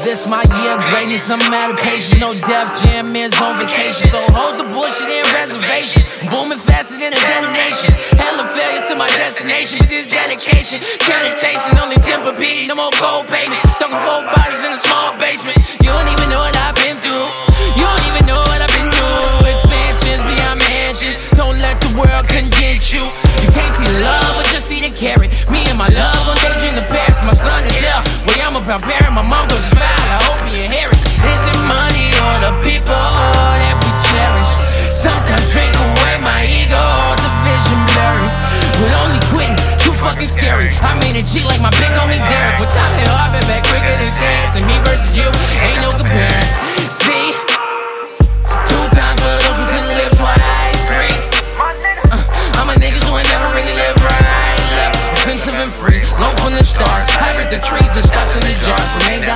This my year greatness, I'm out of patience. No Def Jam is on vacation. So hold the bullshit in reservation. Booming faster than a detonation. Hella failures to my destination. With this dedication, trying chasing only timber beat. No more cold payment. Talking four bodies in a small basement. You don't even know what I've been through. You don't even know what I've been through. Expansions beyond mansions. Don't let the world condense you. You can't see love, but just see the carrot. Me and my love Bury my mom goes smile. I hope you hear it. Is it money or the people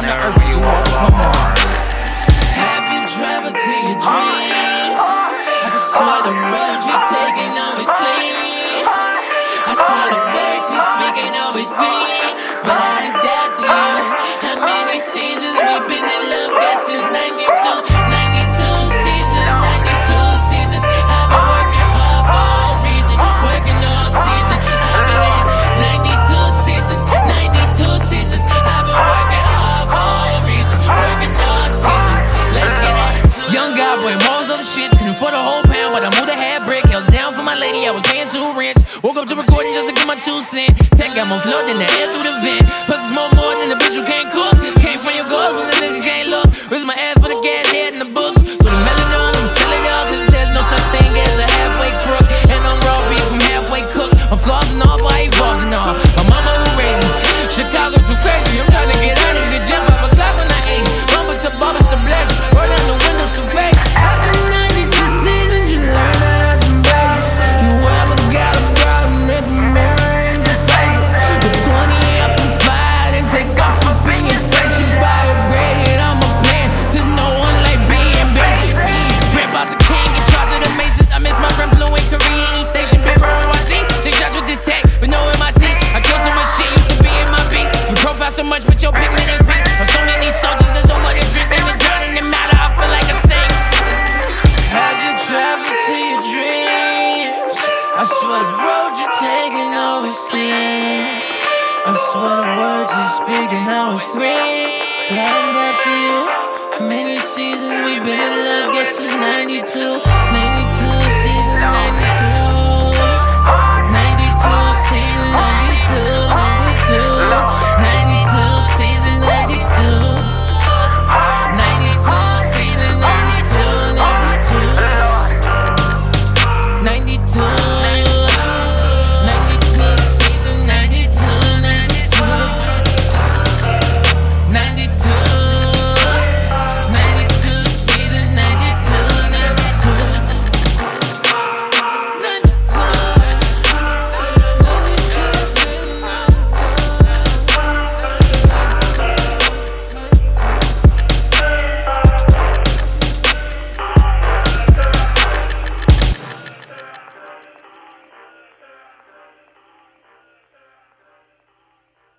down to earth, you walk upon Mars. Have you traveled to your dreams? I swear the road you're taking always clean. I swear the words you're speaking always green. I was paying two rents. Woke up to recording just to get my two cent. Tech got more flow than the air through the vent. Plus, I swear the road you're taking always clean. I swear the words you're speaking always green. To you. How many seasons we've been in love? Guess it's 92. 92 92.